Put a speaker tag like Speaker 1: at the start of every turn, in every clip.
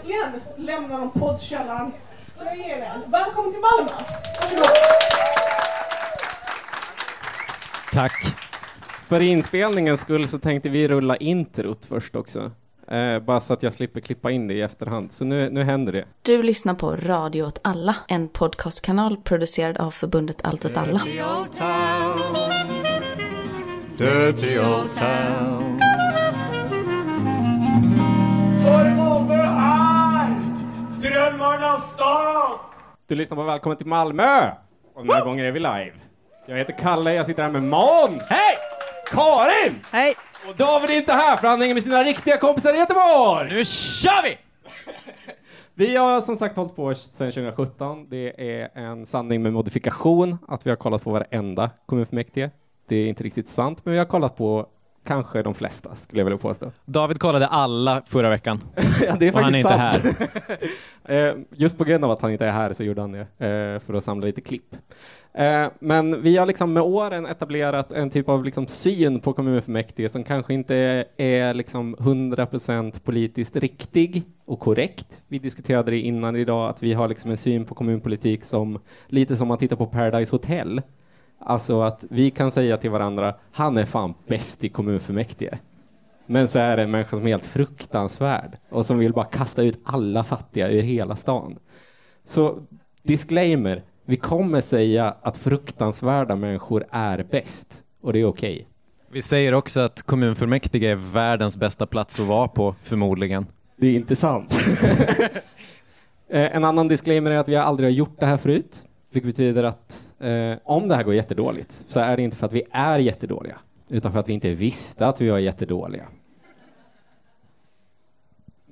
Speaker 1: äntligen lämnar de poddkällan. Så jag ger er en. Välkommen till Malmö! Varsågod.
Speaker 2: Tack. För inspelningens skull så tänkte vi rulla introt först också. Eh, bara så att jag slipper klippa in det i efterhand. Så nu, nu händer det.
Speaker 3: Du lyssnar på Radio åt alla, en podcastkanal producerad av förbundet Allt åt alla.
Speaker 4: Dirty old town. Dirty old town.
Speaker 5: Stad!
Speaker 2: Du lyssnar på Välkommen till Malmö! Och den här gången är vi live. Jag heter Kalle, jag sitter här med Måns! Hej! Karin!
Speaker 6: Hej!
Speaker 2: Och David är inte här för han hänger med sina riktiga kompisar i Göteborg!
Speaker 7: Nu kör vi!
Speaker 2: Vi har som sagt hållit på sedan 2017. Det är en sanning med modifikation att vi har kollat på varenda kommunfullmäktige. Det är inte riktigt sant, men vi har kollat på kanske de flesta, skulle jag vilja påstå.
Speaker 7: David kollade alla förra veckan.
Speaker 2: ja, det är
Speaker 7: Och han är
Speaker 2: faktiskt
Speaker 7: inte
Speaker 2: sant. Eh, Just på grund av att han inte är här så gjorde han det, eh, för att samla lite klipp. Eh, Men vi har liksom med åren etablerat en typ av liksom syn på kommunfullmäktige som kanske inte är liksom 100% politiskt riktig och korrekt. Vi diskuterade det innan idag, att vi har liksom en syn på kommunpolitik som lite som man tittar på Paradise Hotel. Alltså att vi kan säga till varandra, han är fan bäst i kommunfullmäktige. Men så är det en människa som är helt fruktansvärd och som vill bara kasta ut alla fattiga ur hela stan. Så disclaimer, vi kommer säga att fruktansvärda människor är bäst och det är okej.
Speaker 7: Vi säger också att kommunfullmäktige är världens bästa plats att vara på, förmodligen.
Speaker 2: Det är inte sant. Eh, en annan disclaimer är att vi aldrig har gjort det här förut, vilket betyder att eh, om det här går jättedåligt så är det inte för att vi är jättedåliga, utan för att vi inte visste att vi var jättedåliga.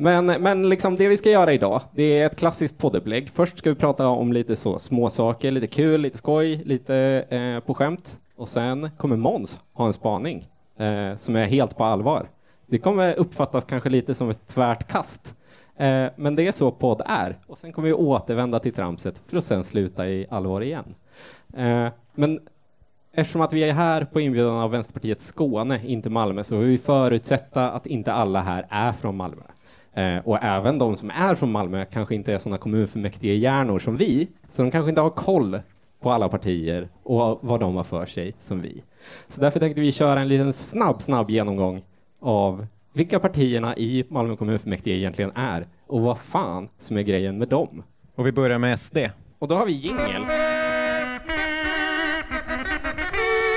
Speaker 2: Men, men liksom det vi ska göra idag, det är ett klassiskt poddupplägg. Först ska vi prata om lite så små saker, lite kul, lite skoj, lite eh, på skämt. Och sen kommer Måns ha en spaning eh, som är helt på allvar. Det kommer uppfattas kanske lite som ett tvärt kast. Eh, men det är så podd är. Och sen kommer vi återvända till tramset för att sen sluta i allvar igen. Eh, men eftersom att vi är här på inbjudan av Vänsterpartiet Skåne, inte Malmö, så vill vi förutsätta att inte alla här är från Malmö. Eh, och även de som är från Malmö kanske inte är sådana kommunfullmäktige hjärnor som vi, så de kanske inte har koll på alla partier och vad de har för sig som vi. Så därför tänkte vi köra en liten snabb, snabb genomgång av vilka partierna i Malmö kommunfullmäktige egentligen är och vad fan som är grejen med dem.
Speaker 7: Och vi börjar med SD.
Speaker 2: Och då har vi jingel.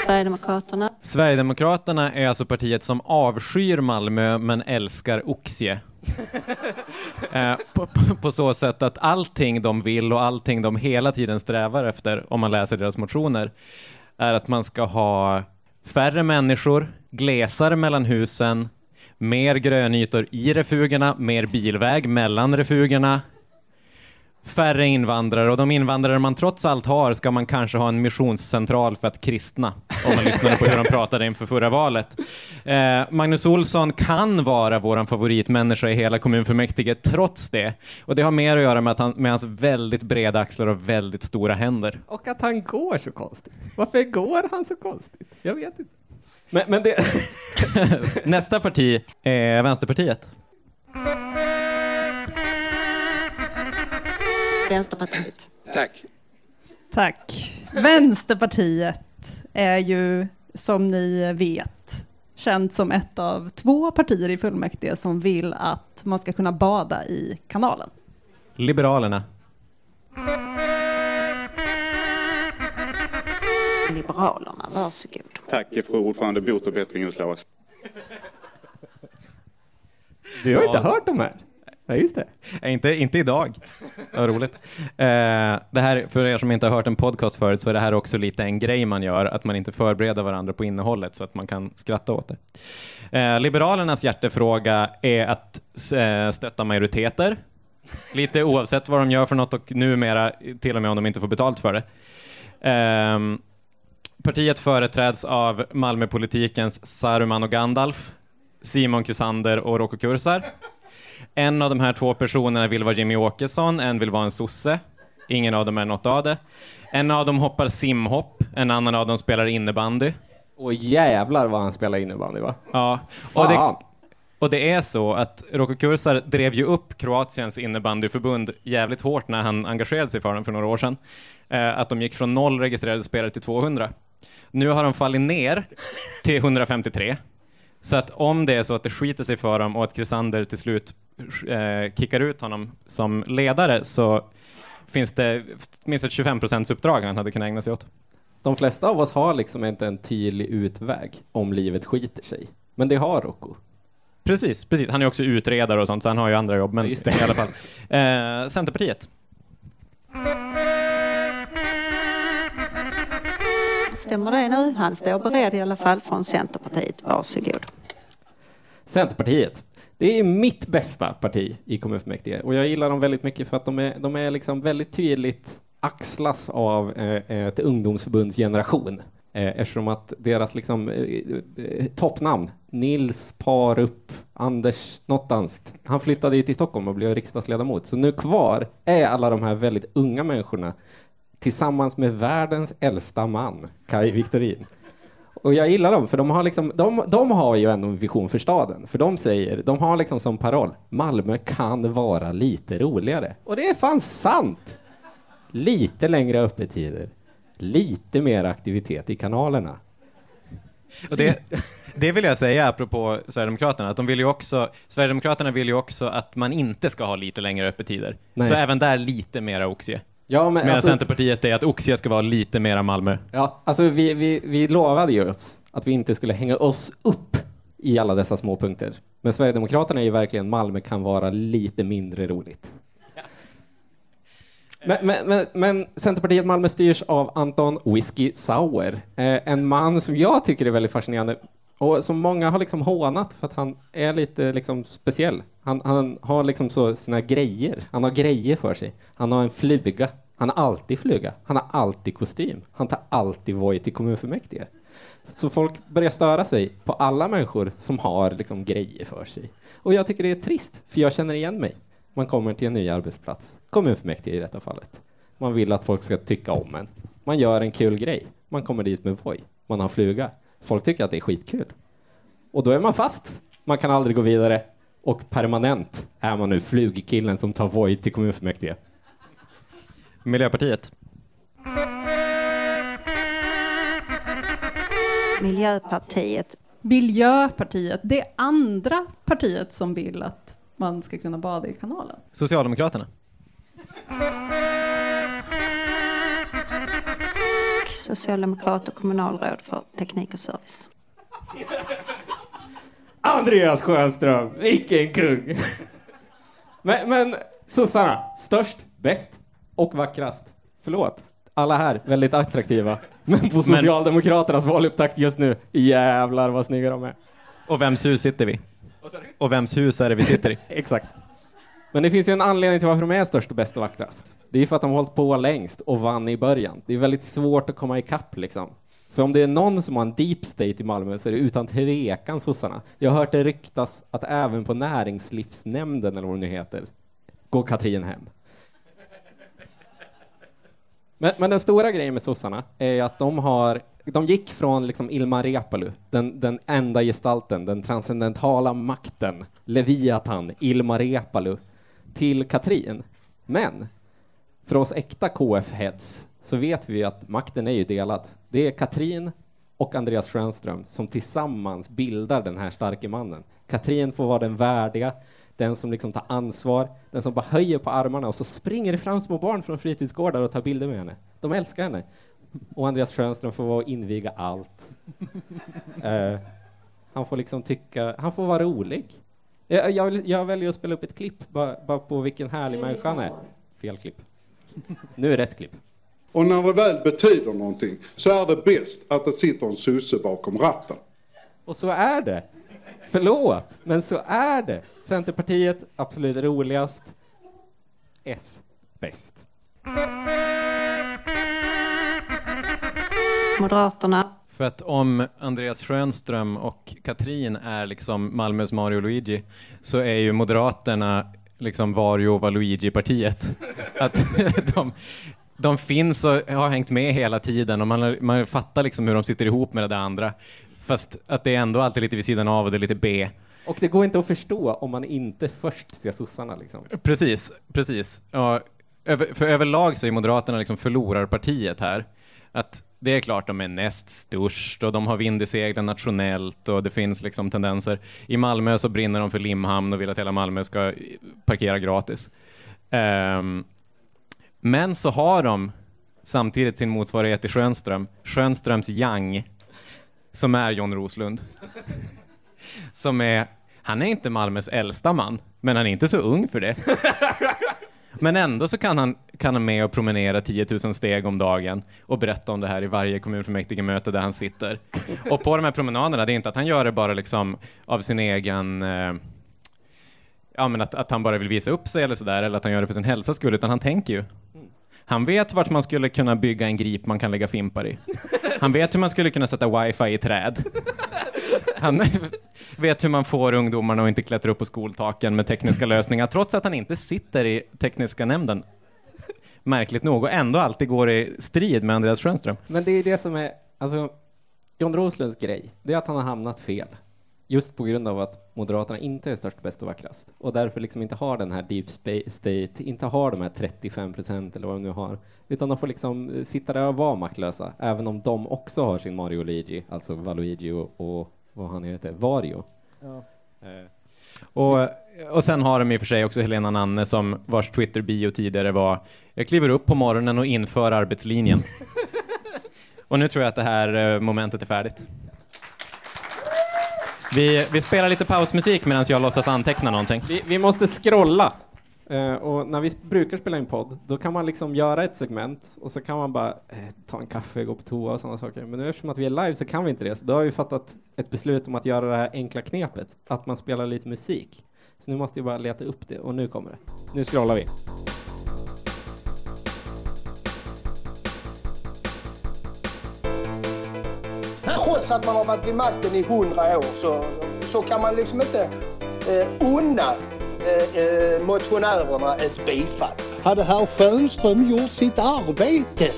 Speaker 3: Sverigedemokraterna.
Speaker 7: Sverigedemokraterna är alltså partiet som avskyr Malmö men älskar Oxie. eh, på, på, på så sätt att allting de vill och allting de hela tiden strävar efter, om man läser deras motioner, är att man ska ha färre människor, glesare mellan husen, mer grönytor i refugerna, mer bilväg mellan refugerna, färre invandrare och de invandrare man trots allt har ska man kanske ha en missionscentral för att kristna, om man lyssnade på hur de pratade inför förra valet. Eh, Magnus Olsson kan vara vår favoritmänniska i hela kommunfullmäktige trots det. Och det har mer att göra med, att han, med hans väldigt breda axlar och väldigt stora händer.
Speaker 2: Och att han går så konstigt. Varför går han så konstigt? Jag vet inte. Men, men det...
Speaker 7: Nästa parti är Vänsterpartiet.
Speaker 3: Vänsterpartiet.
Speaker 4: Tack.
Speaker 6: Tack. Vänsterpartiet är ju, som ni vet, känt som ett av två partier i fullmäktige som vill att man ska kunna bada i kanalen.
Speaker 7: Liberalerna.
Speaker 3: Liberalerna, varsågod.
Speaker 8: Tack fru ordförande, bot och bättring utlovas.
Speaker 2: Du har inte
Speaker 7: Ja.
Speaker 2: hört de här? Ja, just det.
Speaker 7: Eh, inte, inte idag. Vad roligt. Eh, det här, för er som inte har hört en podcast förut, så är det här också lite en grej man gör, att man inte förbereder varandra på innehållet så att man kan skratta åt det. Eh, Liberalernas hjärtefråga är att eh, stötta majoriteter, lite oavsett vad de gör för något och numera till och med om de inte får betalt för det. Ehm, partiet företräds av Malmöpolitikens Saruman och Gandalf, Simon Kusander och Roko Kursar. En av de här två personerna vill vara Jimmy Åkesson, en vill vara en sosse. Ingen av dem är något av det. En av dem hoppar simhopp, en annan av dem spelar innebandy.
Speaker 2: Och jävlar vad han spelar innebandy va?
Speaker 7: Ja, och det. Och det är så att Roko Kursar drev ju upp Kroatiens innebandyförbund jävligt hårt när han engagerade sig för dem för några år sedan. Eh, att de gick från noll registrerade spelare till 200. Nu har de fallit ner till 153. Så att om det är så att det skiter sig för dem och att Krisander till slut eh, kickar ut honom som ledare så finns det minst ett 25% uppdrag han hade kunnat ägna sig åt.
Speaker 2: De flesta av oss har liksom inte en tydlig utväg om livet skiter sig. Men det har Rocco.
Speaker 7: Precis, precis. Han är också utredare och sånt, så han har ju andra jobb, men i alla fall. Eh, Centerpartiet.
Speaker 9: Stämmer det nu? Han står beredd i alla fall från Centerpartiet. Varsågod.
Speaker 2: Centerpartiet. Det är mitt bästa parti i kommunfullmäktige och jag gillar dem väldigt mycket för att de är, de är liksom väldigt tydligt axlas av eh, ett ungdomsförbundsgeneration. Eh, eftersom att deras liksom, eh, eh, toppnamn, Nils Parup Anders något danskt, han flyttade ju till Stockholm och blev riksdagsledamot. Så nu kvar är alla de här väldigt unga människorna tillsammans med världens äldsta man, Kai Victorin. Och jag gillar dem, för de har, liksom, de, de har ju ändå en vision för staden. För de säger, de har liksom som paroll, Malmö kan vara lite roligare. Och det är fan sant! Lite längre öppettider, lite mer aktivitet i kanalerna.
Speaker 7: Och det, det vill jag säga apropå Sverigedemokraterna, att de vill ju också, Sverigedemokraterna vill ju också att man inte ska ha lite längre öppettider.
Speaker 2: Nej.
Speaker 7: Så även där lite mera Oxie.
Speaker 2: Ja, men
Speaker 7: Medan
Speaker 2: alltså,
Speaker 7: Centerpartiet är att Oxie ska vara lite mera Malmö.
Speaker 2: ja, alltså vi, vi, vi lovade ju oss att vi inte skulle hänga oss upp i alla dessa små punkter. Men Sverigedemokraterna är ju verkligen Malmö kan vara lite mindre roligt. Men, men, men, men Centerpartiet Malmö styrs av Anton Whiskey Sauer, eh, en man som jag tycker är väldigt fascinerande och som många har liksom hånat för att han är lite liksom speciell. Han, han har liksom så sina grejer, han har grejer för sig. Han har en fluga, han har alltid fluga, han har alltid kostym, han tar alltid Voi till kommunfullmäktige. Så folk börjar störa sig på alla människor som har liksom grejer för sig. Och jag tycker det är trist, för jag känner igen mig. Man kommer till en ny arbetsplats, kommunfullmäktige i detta fallet. Man vill att folk ska tycka om en. Man gör en kul grej. Man kommer dit med Voi. Man har fluga. Folk tycker att det är skitkul. Och då är man fast. Man kan aldrig gå vidare. Och permanent är man nu flugkillen som tar Voi till kommunfullmäktige.
Speaker 7: Miljöpartiet.
Speaker 9: Miljöpartiet.
Speaker 6: Miljöpartiet, det andra partiet som vill att man ska kunna bada i kanalen.
Speaker 7: Socialdemokraterna.
Speaker 9: Socialdemokrat och kommunalråd för teknik och service.
Speaker 2: Andreas Sjöström, vilken kung! men, men sossarna, störst, bäst och vackrast. Förlåt, alla här väldigt attraktiva. Men på Socialdemokraternas valupptakt just nu, jävlar vad snygga de är.
Speaker 7: Och vems hus sitter vi? Och vems hus är det vi sitter i?
Speaker 2: Exakt. Men det finns ju en anledning till varför de är störst och bäst och vackrast. Det är för att de har hållit på längst och vann i början. Det är väldigt svårt att komma ikapp liksom. För om det är någon som har en deep state i Malmö så är det utan tvekan sossarna. Jag har hört det ryktas att även på näringslivsnämnden, eller vad det nu heter, går Katrin hem. Men, men den stora grejen med sossarna är att de har, de gick från liksom Ilmar Reepalu, den, den enda gestalten, den transcendentala makten, Leviathan, Ilmar Reepalu, till Katrin. Men för oss äkta KF-heads så vet vi att makten är ju delad. Det är Katrin och Andreas Schönström som tillsammans bildar den här starke mannen. Katrin får vara den värdiga, den som liksom tar ansvar, den som bara höjer på armarna och så springer det fram små barn från fritidsgårdar och tar bilder med henne. De älskar henne. Och Andreas Schönström får vara och inviga allt. Eh, han får liksom tycka, han får vara rolig. Jag, jag, jag väljer att spela upp ett klipp bara, bara på vilken härlig människa han är. Fel klipp. Nu är rätt klipp.
Speaker 10: Och när det väl betyder någonting så är det bäst att det sitter en sosse bakom ratten.
Speaker 2: Och så är det. Förlåt, men så är det. Centerpartiet, absolut roligast. S, bäst.
Speaker 9: Moderaterna.
Speaker 7: För att om Andreas Schönström och Katrin är liksom Malmös Mario Luigi så är ju Moderaterna liksom Vario Valuigi-partiet. Att de, de finns och har hängt med hela tiden och man, man fattar liksom hur de sitter ihop med det där andra. Fast att det är ändå alltid lite vid sidan av och det är lite B.
Speaker 2: Och det går inte att förstå om man inte först ser sossarna liksom.
Speaker 7: Precis, precis. Ja, över, för överlag så är Moderaterna liksom förlorarpartiet här. Att det är klart de är näst störst och de har vind i seglen nationellt och det finns liksom tendenser. I Malmö så brinner de för Limhamn och vill att hela Malmö ska parkera gratis. Um, men så har de samtidigt sin motsvarighet i Schönström, Schönströms Young, som är John Roslund. Som är, han är inte Malmös äldsta man, men han är inte så ung för det. Men ändå så kan han, kan han med och promenera 10 000 steg om dagen och berätta om det här i varje kommunfullmäktigemöte där han sitter. Och på de här promenaderna, det är inte att han gör det bara liksom av sin egen eh, ja, men att, att han bara vill visa upp sig eller sådär, eller att han gör det för sin hälsas skull, utan han tänker ju. Han vet vart man skulle kunna bygga en grip man kan lägga fimpar i. Han vet hur man skulle kunna sätta wifi i träd. Han vet hur man får ungdomarna att inte klättra upp på skoltaken med tekniska lösningar, trots att han inte sitter i tekniska nämnden. Märkligt nog, och ändå alltid går i strid med Andreas Schönström.
Speaker 2: Men det är det som är, alltså, John Roslunds grej, det är att han har hamnat fel. Just på grund av att Moderaterna inte är störst, bäst och vackrast. Och därför liksom inte har den här deep state, inte har de här 35 procent eller vad de nu har. Utan de får liksom sitta där och vara maktlösa. Även om de också har sin Mario Luigi, alltså Valuigi och, och vad han heter, Vario.
Speaker 11: Ja.
Speaker 2: Eh,
Speaker 7: Och, och sen har de i och för sig också Helena Nanne som vars Twitter-bio tidigare var Jag kliver upp på morgonen och inför arbetslinjen. och nu tror jag att det här eh, momentet är färdigt. Vi, vi spelar lite pausmusik medan jag låtsas anteckna någonting.
Speaker 2: Vi, vi måste scrolla. Uh, och när vi brukar spela in podd, då kan man liksom göra ett segment och så kan man bara eh, ta en kaffe, gå på toa och sådana saker. Men nu eftersom att vi är live så kan vi inte det. Så då har vi fattat ett beslut om att göra det här enkla knepet, att man spelar lite musik. Så nu måste jag bara leta upp det och nu kommer det. Nu scrollar vi.
Speaker 12: Trots att man har varit vid makten i hundra år så, så kan man liksom inte eh, unna eh, eh, motionärerna ett bifall.
Speaker 13: Hade herr Schönström gjort sitt arbete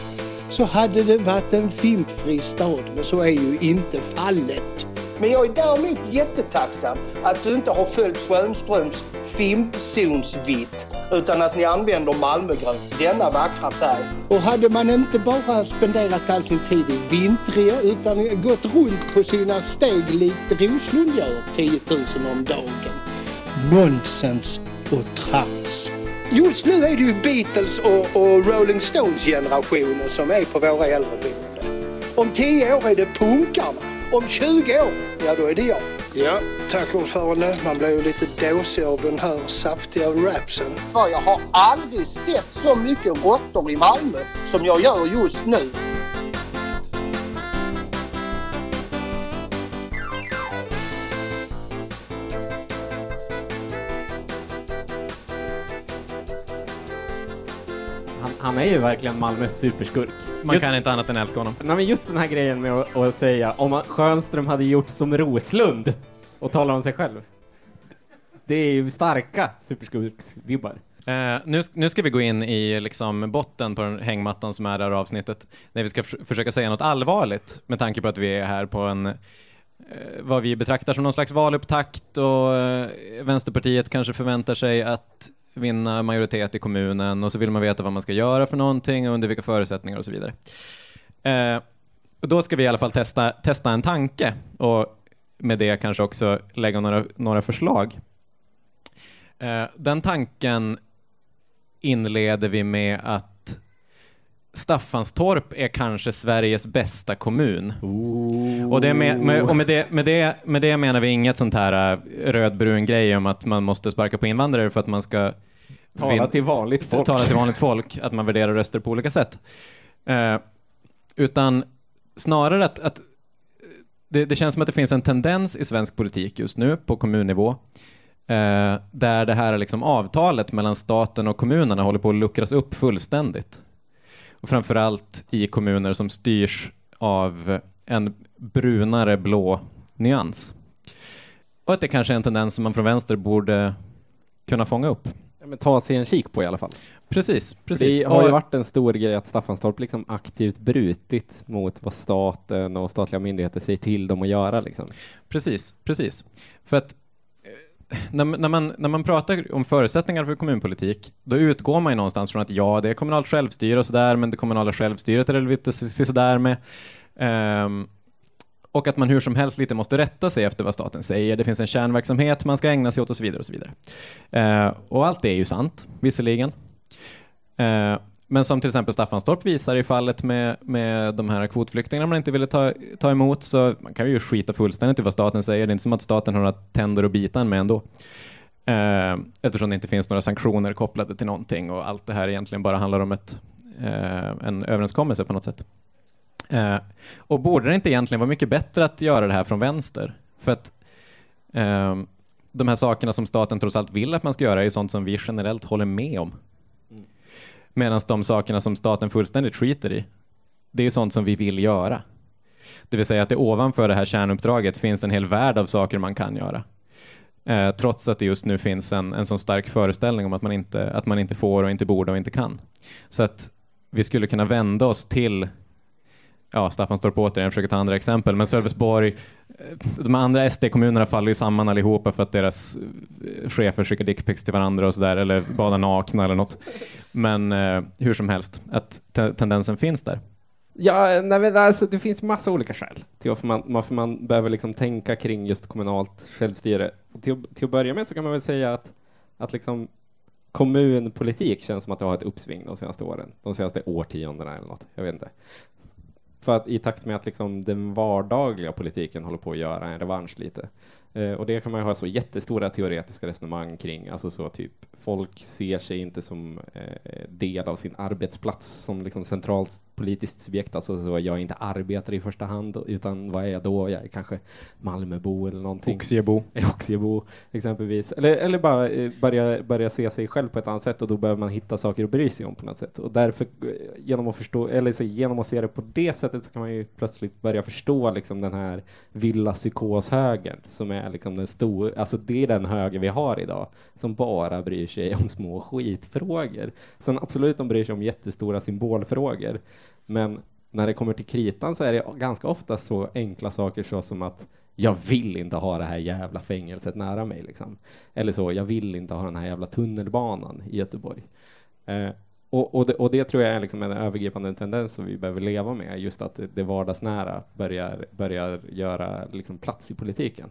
Speaker 13: så hade det varit en fimpfri stad, men så är ju inte fallet.
Speaker 12: Men jag är däremot jättetacksam att du inte har följt Schönströms fimpzonsvitt utan att ni använder Malmögrönt, denna vackra färg.
Speaker 13: Och hade man inte bara spenderat all sin tid i vintriga utan gått runt på sina steg likt Roslund gör, 10 000 om dagen. Nonsens och trams.
Speaker 12: Just nu är det ju Beatles och, och Rolling Stones generationen som är på våra äldreboenden. Om 10 år är det punkarna. Om 20 år, ja då är det jag. Ja, tack ordförande. Man blir ju lite dåsig av den här saftiga rapsen. För jag har aldrig sett så mycket råttor i Malmö som jag gör just nu.
Speaker 2: Han, han är ju verkligen Malmös superskurk.
Speaker 7: Man
Speaker 2: Just-
Speaker 7: kan inte annat än älska honom.
Speaker 2: Nej, men just den här grejen med att, att säga om Schönström hade gjort som Roslund och tala om sig själv. Det är ju starka superskurksvibbar.
Speaker 7: Eh, nu, nu ska vi gå in i liksom botten på den hängmattan som är det här avsnittet, när vi ska förs- försöka säga något allvarligt med tanke på att vi är här på en eh, vad vi betraktar som någon slags valupptakt och eh, Vänsterpartiet kanske förväntar sig att vinna majoritet i kommunen och så vill man veta vad man ska göra för någonting och under vilka förutsättningar och så vidare. Eh, och då ska vi i alla fall testa, testa en tanke och med det kanske också lägga några, några förslag. Eh, den tanken inleder vi med att Staffanstorp är kanske Sveriges bästa kommun. Och, det med, med, och med, det, med, det, med det menar vi inget sånt här äh, rödbrun grej om att man måste sparka på invandrare för att man ska
Speaker 2: Tala till vanligt folk.
Speaker 7: Tala till vanligt folk, att man värderar röster på olika sätt. Eh, utan snarare att, att det, det känns som att det finns en tendens i svensk politik just nu på kommunnivå eh, där det här liksom avtalet mellan staten och kommunerna håller på att luckras upp fullständigt. Och framförallt i kommuner som styrs av en brunare blå nyans. Och att det kanske är en tendens som man från vänster borde kunna fånga upp.
Speaker 2: Ja, men ta sig en kik på i alla fall.
Speaker 7: Precis, precis.
Speaker 2: Det har ju varit en stor grej att Staffanstorp liksom aktivt brutit mot vad staten och statliga myndigheter säger till dem att göra liksom.
Speaker 7: Precis, precis. För att när, när, man, när man pratar om förutsättningar för kommunpolitik, då utgår man ju någonstans från att ja, det är kommunalt självstyre och sådär, men det kommunala självstyret är det lite sådär med. Um, och att man hur som helst lite måste rätta sig efter vad staten säger. Det finns en kärnverksamhet man ska ägna sig åt och så vidare. Och så vidare. Uh, och allt det är ju sant, visserligen. Uh, men som till exempel Staffanstorp visar i fallet med, med de här kvotflyktingarna man inte ville ta, ta emot, så man kan ju skita fullständigt i vad staten säger. Det är inte som att staten har några tänder att bita en med ändå. Eh, eftersom det inte finns några sanktioner kopplade till någonting och allt det här egentligen bara handlar om ett, eh, en överenskommelse på något sätt. Eh, och borde det inte egentligen vara mycket bättre att göra det här från vänster? För att eh, de här sakerna som staten trots allt vill att man ska göra är ju sånt som vi generellt håller med om. Medan de sakerna som staten fullständigt skiter i, det är sånt som vi vill göra. Det vill säga att det ovanför det här kärnuppdraget finns en hel värld av saker man kan göra. Eh, trots att det just nu finns en, en sån stark föreställning om att man, inte, att man inte får och inte borde och inte kan. Så att vi skulle kunna vända oss till ja, Staffanstorp återigen, försöker ta andra exempel, men Sölvesborg, eh, de andra SD-kommunerna faller ju samman allihopa för att deras eh, chefer skickar dickpics till varandra och sådär, eller badar nakna eller något. Men eh, hur som helst, att te- tendensen finns där.
Speaker 2: Ja, nej, men alltså, det finns massa olika skäl till varför man, varför man behöver liksom tänka kring just kommunalt självstyre. Och till, att- till att börja med så kan man väl säga att, att liksom kommunpolitik känns som att det har ett uppsving de senaste åren, de senaste årtiondena eller något, jag vet inte. För att i takt med att liksom den vardagliga politiken håller på att göra en revansch lite. Eh, och det kan man ju ha så jättestora teoretiska resonemang kring, alltså så typ folk ser sig inte som eh, del av sin arbetsplats som liksom centralt politiskt subjekt, alltså så jag är inte arbetare i första hand, utan vad är jag då? Jag är kanske Malmöbo eller någonting.
Speaker 7: Oxjebo.
Speaker 2: Oxjebo, exempelvis. Eller, eller bara eh, börja, börja se sig själv på ett annat sätt och då behöver man hitta saker att bry sig om på något sätt. Och därför, eh, genom att förstå, eller så, genom att se det på det sättet så kan man ju plötsligt börja förstå liksom den här villa psykoshögern som är liksom den stora, alltså det är den höger vi har idag som bara bryr sig om små skitfrågor. Sen absolut, de bryr sig om jättestora symbolfrågor, men när det kommer till kritan så är det ganska ofta så enkla saker så som att jag vill inte ha det här jävla fängelset nära mig liksom. Eller så, jag vill inte ha den här jävla tunnelbanan i Göteborg. Eh, och, och, det, och det tror jag är liksom en övergripande tendens som vi behöver leva med, just att det, vardagsnära börjar, börjar göra liksom plats i politiken.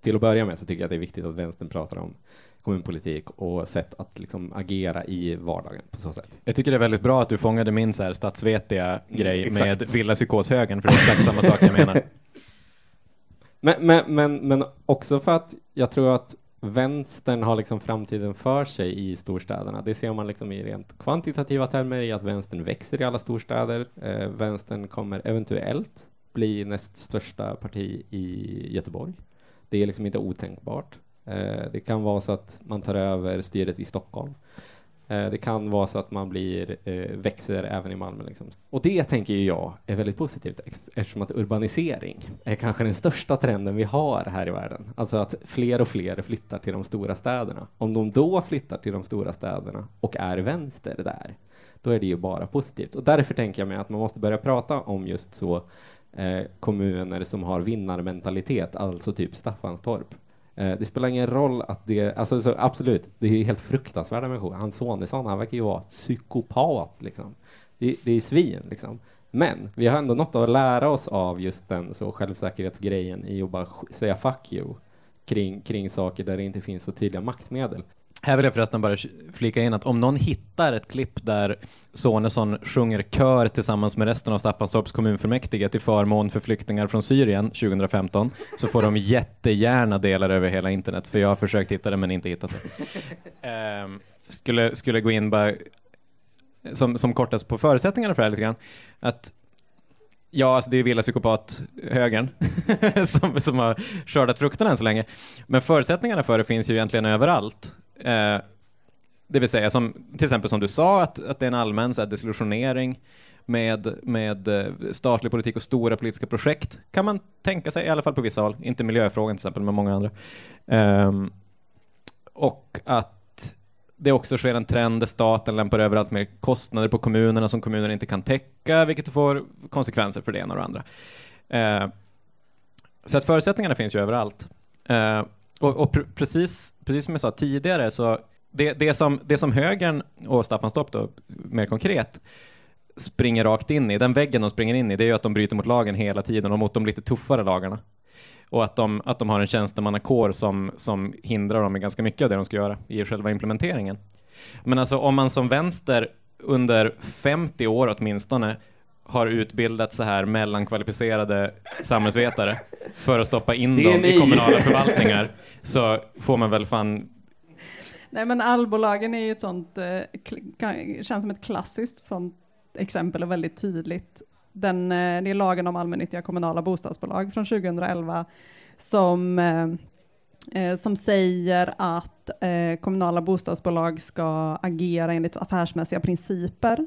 Speaker 2: Till att börja med så tycker jag att det är viktigt att vänstern pratar om kommunpolitik och sätt att liksom agera i vardagen på så sätt.
Speaker 7: Jag tycker det är väldigt bra att du fångade min så här statsvetiga grej
Speaker 2: Mm,
Speaker 7: med villa psykoshögern, för det är exakt samma sak jag menar.
Speaker 2: Men, men, men, men också för att jag tror att vänstern har liksom framtiden för sig i storstäderna. Det ser man liksom i rent kvantitativa termer i att vänstern växer i alla storstäder. Eh, vänstern kommer eventuellt bli näst största parti i Göteborg. Det är liksom inte otänkbart. Eh, det kan vara så att man tar över styret i Stockholm. Eh, Det kan vara så att man blir, eh, växer även i Malmö. Liksom. Och det tänker jag är väldigt positivt eftersom att urbanisering är kanske den största trenden vi har här i världen. Alltså att fler och fler flyttar till de stora städerna. Om de då flyttar till de stora städerna och är vänster där, då är det ju bara positivt. Och därför tänker jag mig att man måste börja prata om just så eh, kommuner som har vinnarmentalitet, alltså typ Staffanstorp. Eh, Det spelar ingen roll att det, alltså så absolut, det är helt fruktansvärda människor. Hans Sonesson, han verkar ju vara psykopat liksom. Det, det är svin liksom. Men vi har ändå något att lära oss av just den så självsäkerhetsgrejen i att bara säga fuck you kring, kring saker där det inte finns så tydliga maktmedel.
Speaker 7: Här vill jag förresten bara flika in att om någon hittar ett klipp där Sonesson sjunger kör tillsammans med resten av Staffanstorps kommunfullmäktige till förmån för flyktingar från Syrien 2015 så får de jättegärna dela det över hela internet för jag har försökt hitta det men inte hittat det. Ehm, skulle, skulle gå in bara som, som kortast på förutsättningarna för det här lite grann. Att Ja, alltså det är villa psykopat-högern som, som har skördat frukterna än så länge. Men förutsättningarna för det finns ju egentligen överallt. Eh, det vill säga, som, till exempel som du sa, att, att det är en allmän så här, desillusionering med, med eh, statlig politik och stora politiska projekt, kan man tänka sig, i alla fall på vissa håll. Inte miljöfrågan till exempel, men många andra. Ehm, och att det också sker en trend där staten lämpar över allt mer kostnader på kommunerna som kommunerna inte kan täcka, vilket får konsekvenser för det ena och det andra. Eh, så att förutsättningarna finns ju överallt. Eh, och, och pr- precis, precis som jag sa tidigare, så det, det, som, det som högern och Staffanstorp då, mer konkret, springer rakt in i, den väggen de springer in i, det är ju att de bryter mot lagen hela tiden och mot de lite tuffare lagarna. Och att de, att de har en tjänstemannakår som, som hindrar dem i ganska mycket av det de ska göra i själva implementeringen. Men alltså om man som vänster under 50 år åtminstone har utbildat så här mellankvalificerade samhällsvetare för att stoppa in dem i
Speaker 2: ni.
Speaker 7: kommunala förvaltningar så får man väl fan
Speaker 6: Nej men allbolagen är ju ett sånt, eh, känns som ett klassiskt sånt exempel och väldigt tydligt. Den, eh, det är lagen om allmännyttiga kommunala bostadsbolag från 2011 som, eh, eh, som säger att kommunala bostadsbolag ska agera enligt affärsmässiga principer.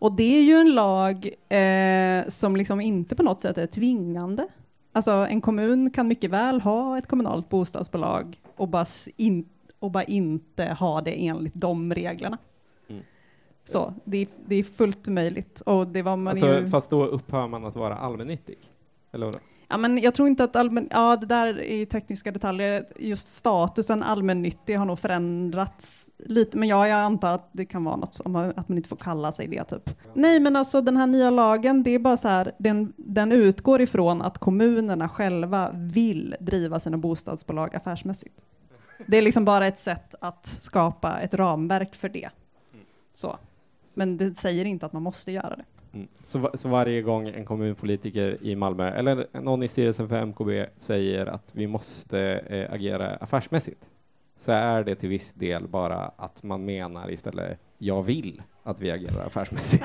Speaker 6: Och det är ju en lag eh, som liksom inte på något sätt är tvingande. Alltså en kommun kan mycket väl ha ett kommunalt bostadsbolag och bara, in, och bara inte ha det enligt de reglerna.
Speaker 2: Mm.
Speaker 6: Så det är, det är fullt möjligt. Och det var man
Speaker 2: Alltså,
Speaker 6: ju...
Speaker 2: Fast då upphör man att vara allmännyttig? Eller vadå?
Speaker 6: Ja, men jag tror inte att allmän, ja det där är tekniska detaljer, just statusen allmännyttig har nog förändrats lite, men ja, jag antar att det kan vara något som att man inte får kalla sig det typ. Nej, men alltså den här nya lagen, det är bara så här, den, den utgår ifrån att kommunerna själva vill driva sina bostadsbolag affärsmässigt. Det är liksom bara ett sätt att skapa ett ramverk för det. Så. Men det säger inte att man måste göra det.
Speaker 2: Mm. Så, så varje gång en kommunpolitiker i Malmö eller någon i styrelsen för MKB säger att vi måste eh, agera affärsmässigt så är det till viss del bara att man menar istället jag vill att vi agerar affärsmässigt.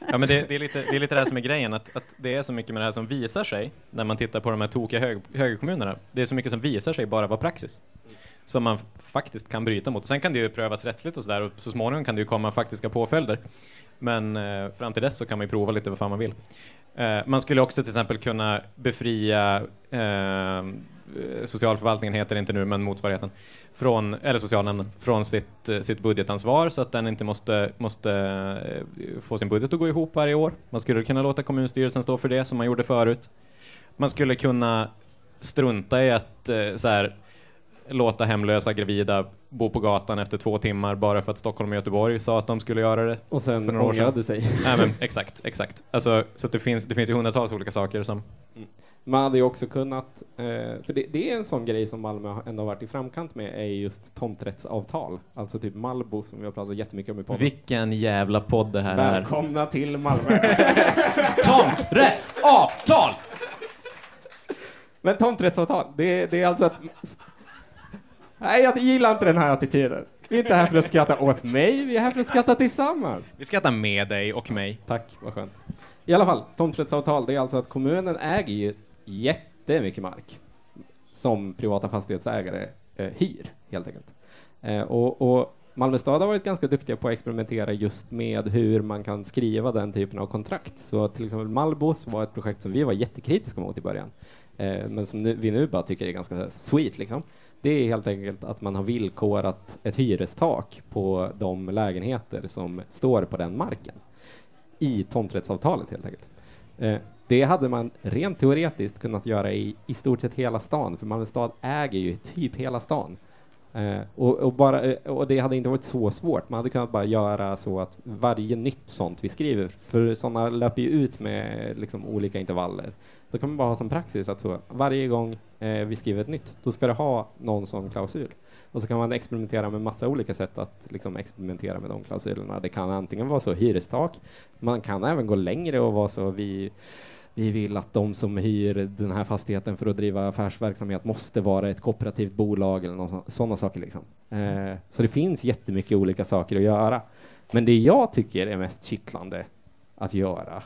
Speaker 7: Ja, men det, det, är lite, det är lite det här som är grejen, att, att det är så mycket med det här som visar sig när man tittar på de här tokiga hög, högerkommunerna. Det är så mycket som visar sig bara vara praxis. Som man faktiskt kan bryta mot. Sen kan det ju prövas rättsligt och sådär och så småningom kan det ju komma faktiska påföljder. Men eh, fram till dess så kan man ju prova lite vad fan man vill. Eh, man skulle också till exempel kunna befria eh, socialförvaltningen heter det inte nu, men motsvarigheten, från, eller socialnämnden, från sitt, eh, sitt budgetansvar så att den inte måste, måste eh, få sin budget att gå ihop varje år. Man skulle kunna låta kommunstyrelsen stå för det som man gjorde förut. Man skulle kunna strunta i att eh, så här, låta hemlösa gravida bo på gatan efter två timmar bara för att Stockholm och Göteborg sa att de skulle göra det.
Speaker 2: Och sen
Speaker 7: för några år sedan.
Speaker 2: sig.
Speaker 7: Nej, men, exakt, exakt. Alltså, så att det finns, det finns ju hundratals olika saker som...
Speaker 2: Man hade ju också kunnat, eh, för det, det är en sån grej som Malmö har ändå varit i framkant med, är just tomträttsavtal. Alltså typ Malbo som vi har pratat jättemycket om i podden.
Speaker 7: Vilken jävla podd det här är.
Speaker 2: Välkomna till Malmö!
Speaker 7: Tomträttsavtal!
Speaker 2: Men tomträttsavtal, det, det är alltså att... Nej, jag gillar inte den här attityden. Vi är inte här för att skratta åt mig, vi är här för att skratta tillsammans.
Speaker 7: Vi skrattar med dig och mig.
Speaker 2: Tack, vad skönt. I alla fall, tomträttsavtal, det är alltså att kommunen äger ju jättemycket mark som privata fastighetsägare eh, hyr, helt enkelt. Eh, och, och Malmö stad har varit ganska duktiga på att experimentera just med hur man kan skriva den typen av kontrakt. Så till exempel Malbos var ett projekt som vi var jättekritiska mot i början, eh, men som nu, vi nu bara tycker är ganska sweet liksom. Det är helt enkelt att man har villkorat ett hyrestak på de lägenheter som står på den marken i tomträttsavtalet helt enkelt. Eh, det hade man rent teoretiskt kunnat göra i, i stort sett hela stan, för Malmö stad äger ju typ hela stan. Eh, och, och, bara, eh, och det hade inte varit så svårt, man hade kunnat bara göra så att varje nytt sånt vi skriver, för sådana löper ju ut med liksom olika intervaller, då kan man bara ha som praxis att så, varje gång eh, vi skriver ett nytt, då ska det ha någon sån klausul. Och så kan man experimentera med massa olika sätt att liksom experimentera med de klausulerna. Det kan antingen vara så hyrestak, man kan även gå längre och vara så vi vi vill att de som hyr den här fastigheten för att driva affärsverksamhet måste vara ett kooperativt bolag eller sådana saker. Liksom. Eh, så det finns jättemycket olika saker att göra. Men det jag tycker är mest kittlande att göra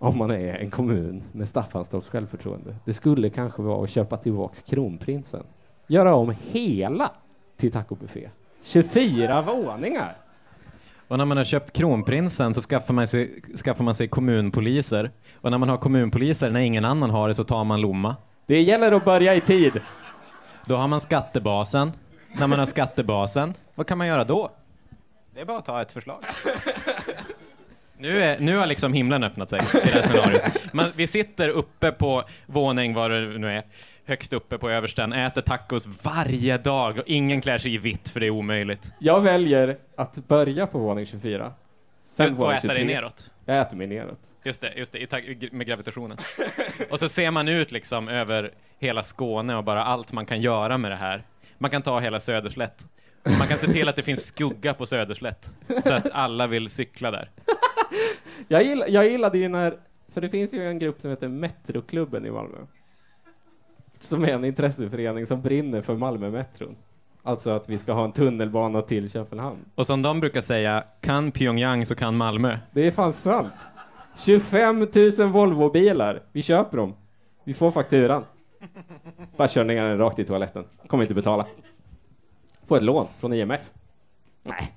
Speaker 2: om man är en kommun med Staffanstorps självförtroende, det skulle kanske vara att köpa tillbaks kronprinsen. Göra om hela till tacobuffé. 24 våningar!
Speaker 7: Och när man har köpt kronprinsen så skaffar man, sig, skaffar man sig kommunpoliser. Och när man har kommunpoliser, när ingen annan har det, så tar man Lomma.
Speaker 2: Det gäller att börja i tid.
Speaker 7: Då har man skattebasen. När man har skattebasen, vad kan man göra då? Det är bara att ta ett förslag. Nu, är, nu har liksom himlen öppnat sig i det här scenariot. Man, vi sitter uppe på våning, vad det nu är, högst uppe på översten, äter tacos varje dag och ingen klär sig i vitt för det är omöjligt.
Speaker 2: Jag väljer att börja på våning 24. Sen
Speaker 7: Just, och
Speaker 2: våning
Speaker 7: äta dig
Speaker 2: 23.
Speaker 7: neråt.
Speaker 2: Jag äter mig neråt.
Speaker 7: Just det, just det, i med gravitationen. Och så ser man ut liksom över hela Skåne och bara allt man kan göra med det här. Man kan ta hela Söderslätt. Man kan se till att det finns skugga på Söderslätt, så att alla vill cykla där.
Speaker 2: Jag, gill, jag gillade ju när, för det finns ju en grupp som heter Metroklubben i Malmö. Som är en intresseförening som brinner för Malmö-metron. Alltså att vi ska ha en tunnelbana till Köpenhamn.
Speaker 7: Och som de brukar säga, kan Pyongyang så kan Malmö.
Speaker 2: Det är fan sant. 25 000 Volvo-bilar. Vi köper dem. Vi får fakturan. Bara kör ner den rakt i toaletten. Kommer inte betala. Få ett lån från IMF. Nej,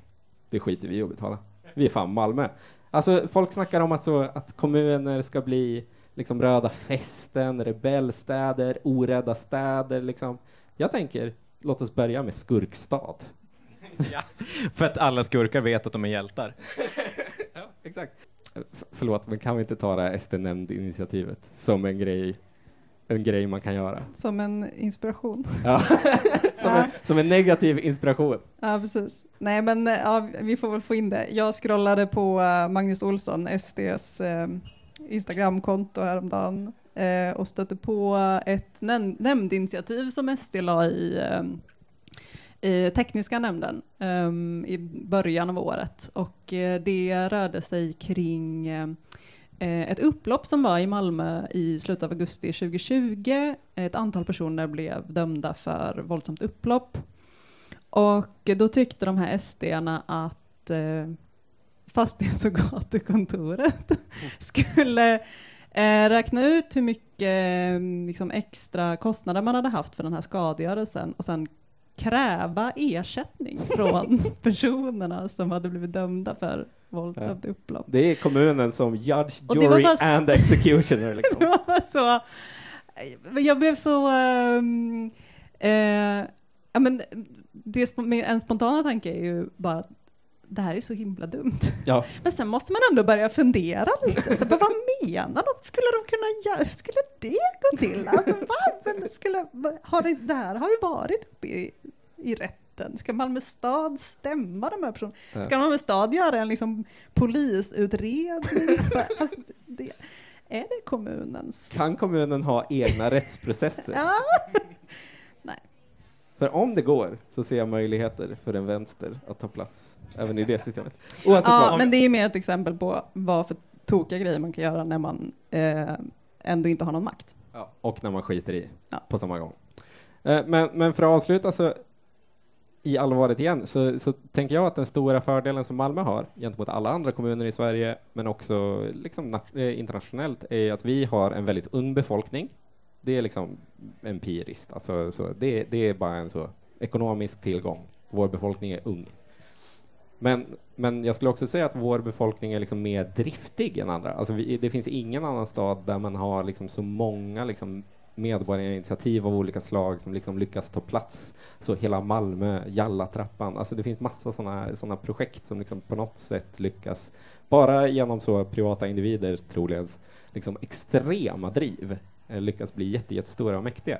Speaker 2: det skiter vi i att betala. Vi är fan Malmö. Alltså folk snackar om att, så, att kommuner ska bli liksom röda fästen, rebellstäder, orädda städer liksom. Jag tänker, låt oss börja med skurkstad.
Speaker 7: Ja, för att alla skurkar vet att de är hjältar.
Speaker 2: ja, exakt. F- förlåt, men kan vi inte ta det här SD-nämnd-initiativet som en grej, en grej man kan göra?
Speaker 6: Som en inspiration.
Speaker 2: Ja. som,
Speaker 6: Ja.
Speaker 2: En, som en negativ inspiration.
Speaker 6: Ja, precis. Nej, men eh, ja, vi får väl få in det. Jag scrollade på eh, Magnus Olsson, SDs eh, Instagramkonto häromdagen eh, och stötte på ett näm- nämndinitiativ som SD la i, eh, i tekniska nämnden eh, i början av året. Och eh, det rörde sig kring eh, Eh, ett upplopp som var i Malmö i slutet av augusti 2020. Ett antal personer blev dömda för våldsamt upplopp. Och då tyckte de här SD-arna att eh, fastighets och gatukontoret skulle eh, räkna ut hur mycket eh, liksom extra kostnader man hade haft för den här skadegörelsen och sen kräva ersättning från personerna som hade blivit dömda för våldsamt upplopp.
Speaker 2: Det är kommunen som judge, jury and executioner liksom.
Speaker 6: Det var så, jag blev så, ehm, eh, ja men det, med en spontana tanke är ju bara att det här är så himla dumt.
Speaker 2: Ja.
Speaker 6: Men sen måste man ändå börja fundera lite, så, vad vad menar de? Skulle de kunna göra, skulle det gå till? Alltså, va? Men skulle, har det, det här har ju varit uppe i, i rätten. Ska Malmö stad stämma de här personerna? Ska Malmö stad göra en liksom polisutredning? Fast det, är det kommunens?
Speaker 2: Kan kommunen ha egna rättsprocesser?
Speaker 6: Ja.
Speaker 2: För om det går så ser jag möjligheter för en vänster att ta plats även i det systemet. Oavsett
Speaker 6: Ja,
Speaker 2: vad.
Speaker 6: men det är mer ett exempel på vad för tokiga grejer man kan göra när man eh, ändå inte har någon makt.
Speaker 2: Ja, och när man skiter i
Speaker 6: Ja.
Speaker 2: på samma gång. Eh, Men, men för att avsluta så i allvaret igen så, så tänker jag att den stora fördelen som Malmö har gentemot alla andra kommuner i Sverige men också liksom eh, internationellt är att vi har en väldigt ung befolkning. Det är liksom empiriskt, alltså, så det, det är bara en så ekonomisk tillgång. Vår befolkning är ung. Men, men jag skulle också säga att vår befolkning är liksom mer driftig än andra. Alltså vi, det finns ingen annan stad där man har liksom så många liksom medborgarinitiativ av olika slag som liksom lyckas ta plats. Så hela Malmö, Jallatrappan, alltså det finns massa sådana såna projekt som liksom på något sätt lyckas, bara genom så privata individer troligen, liksom extrema driv, Eh, lyckas bli jätte, jättestora och mäktiga.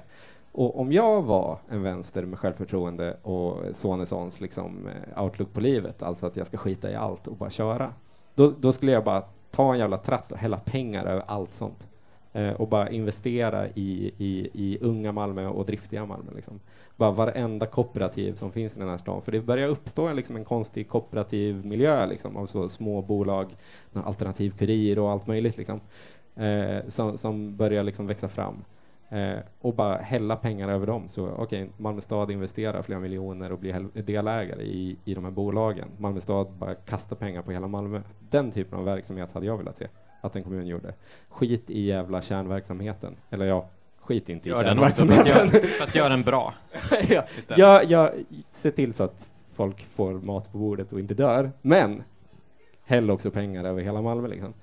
Speaker 2: Och om jag var en vänster med självförtroende och Sonessons liksom eh, outlook på livet, alltså att jag ska skita i allt och bara köra, då, då skulle jag bara ta en jävla tratt och hälla pengar över allt sånt. Eh, och bara investera i, i, i unga Malmö och driftiga Malmö. Liksom. Bara varenda kooperativ som finns i den här stan. För det börjar uppstå en, liksom, en konstig kooperativ miljö liksom, av så små bolag, alternativ kurir och allt möjligt liksom, eh, som, som börjar liksom växa fram. Eh, och bara hälla pengar över dem. Så okej, Malmö stad investerar flera miljoner och blir delägare i, i de här bolagen. Malmö stad bara kastar pengar på hela Malmö. Den typen av verksamhet hade jag velat se att en kommun gjorde. Skit i jävla kärnverksamheten. Eller ja, skit inte i
Speaker 7: Gör också,
Speaker 2: kärnverksamheten.
Speaker 7: fast gör- fast gör den bra
Speaker 2: ja,
Speaker 7: istället.
Speaker 2: ja, ja, se till så att folk får mat på bordet och inte dör. Men häll också pengar över hela Malmö liksom.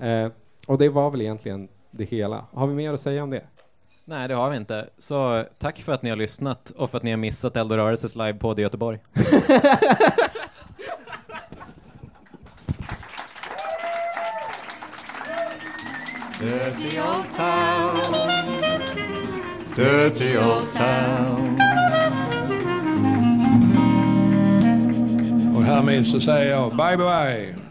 Speaker 2: Eh, och det var väl egentligen det hela. Har vi mer att säga om det?
Speaker 7: Nej, det har vi inte. Så tack för att ni har lyssnat och för att ni har missat Eld Rörelses livepodd i Göteborg.
Speaker 4: Dirty old town Dirty old town
Speaker 11: Och härmed så säger jag bye bye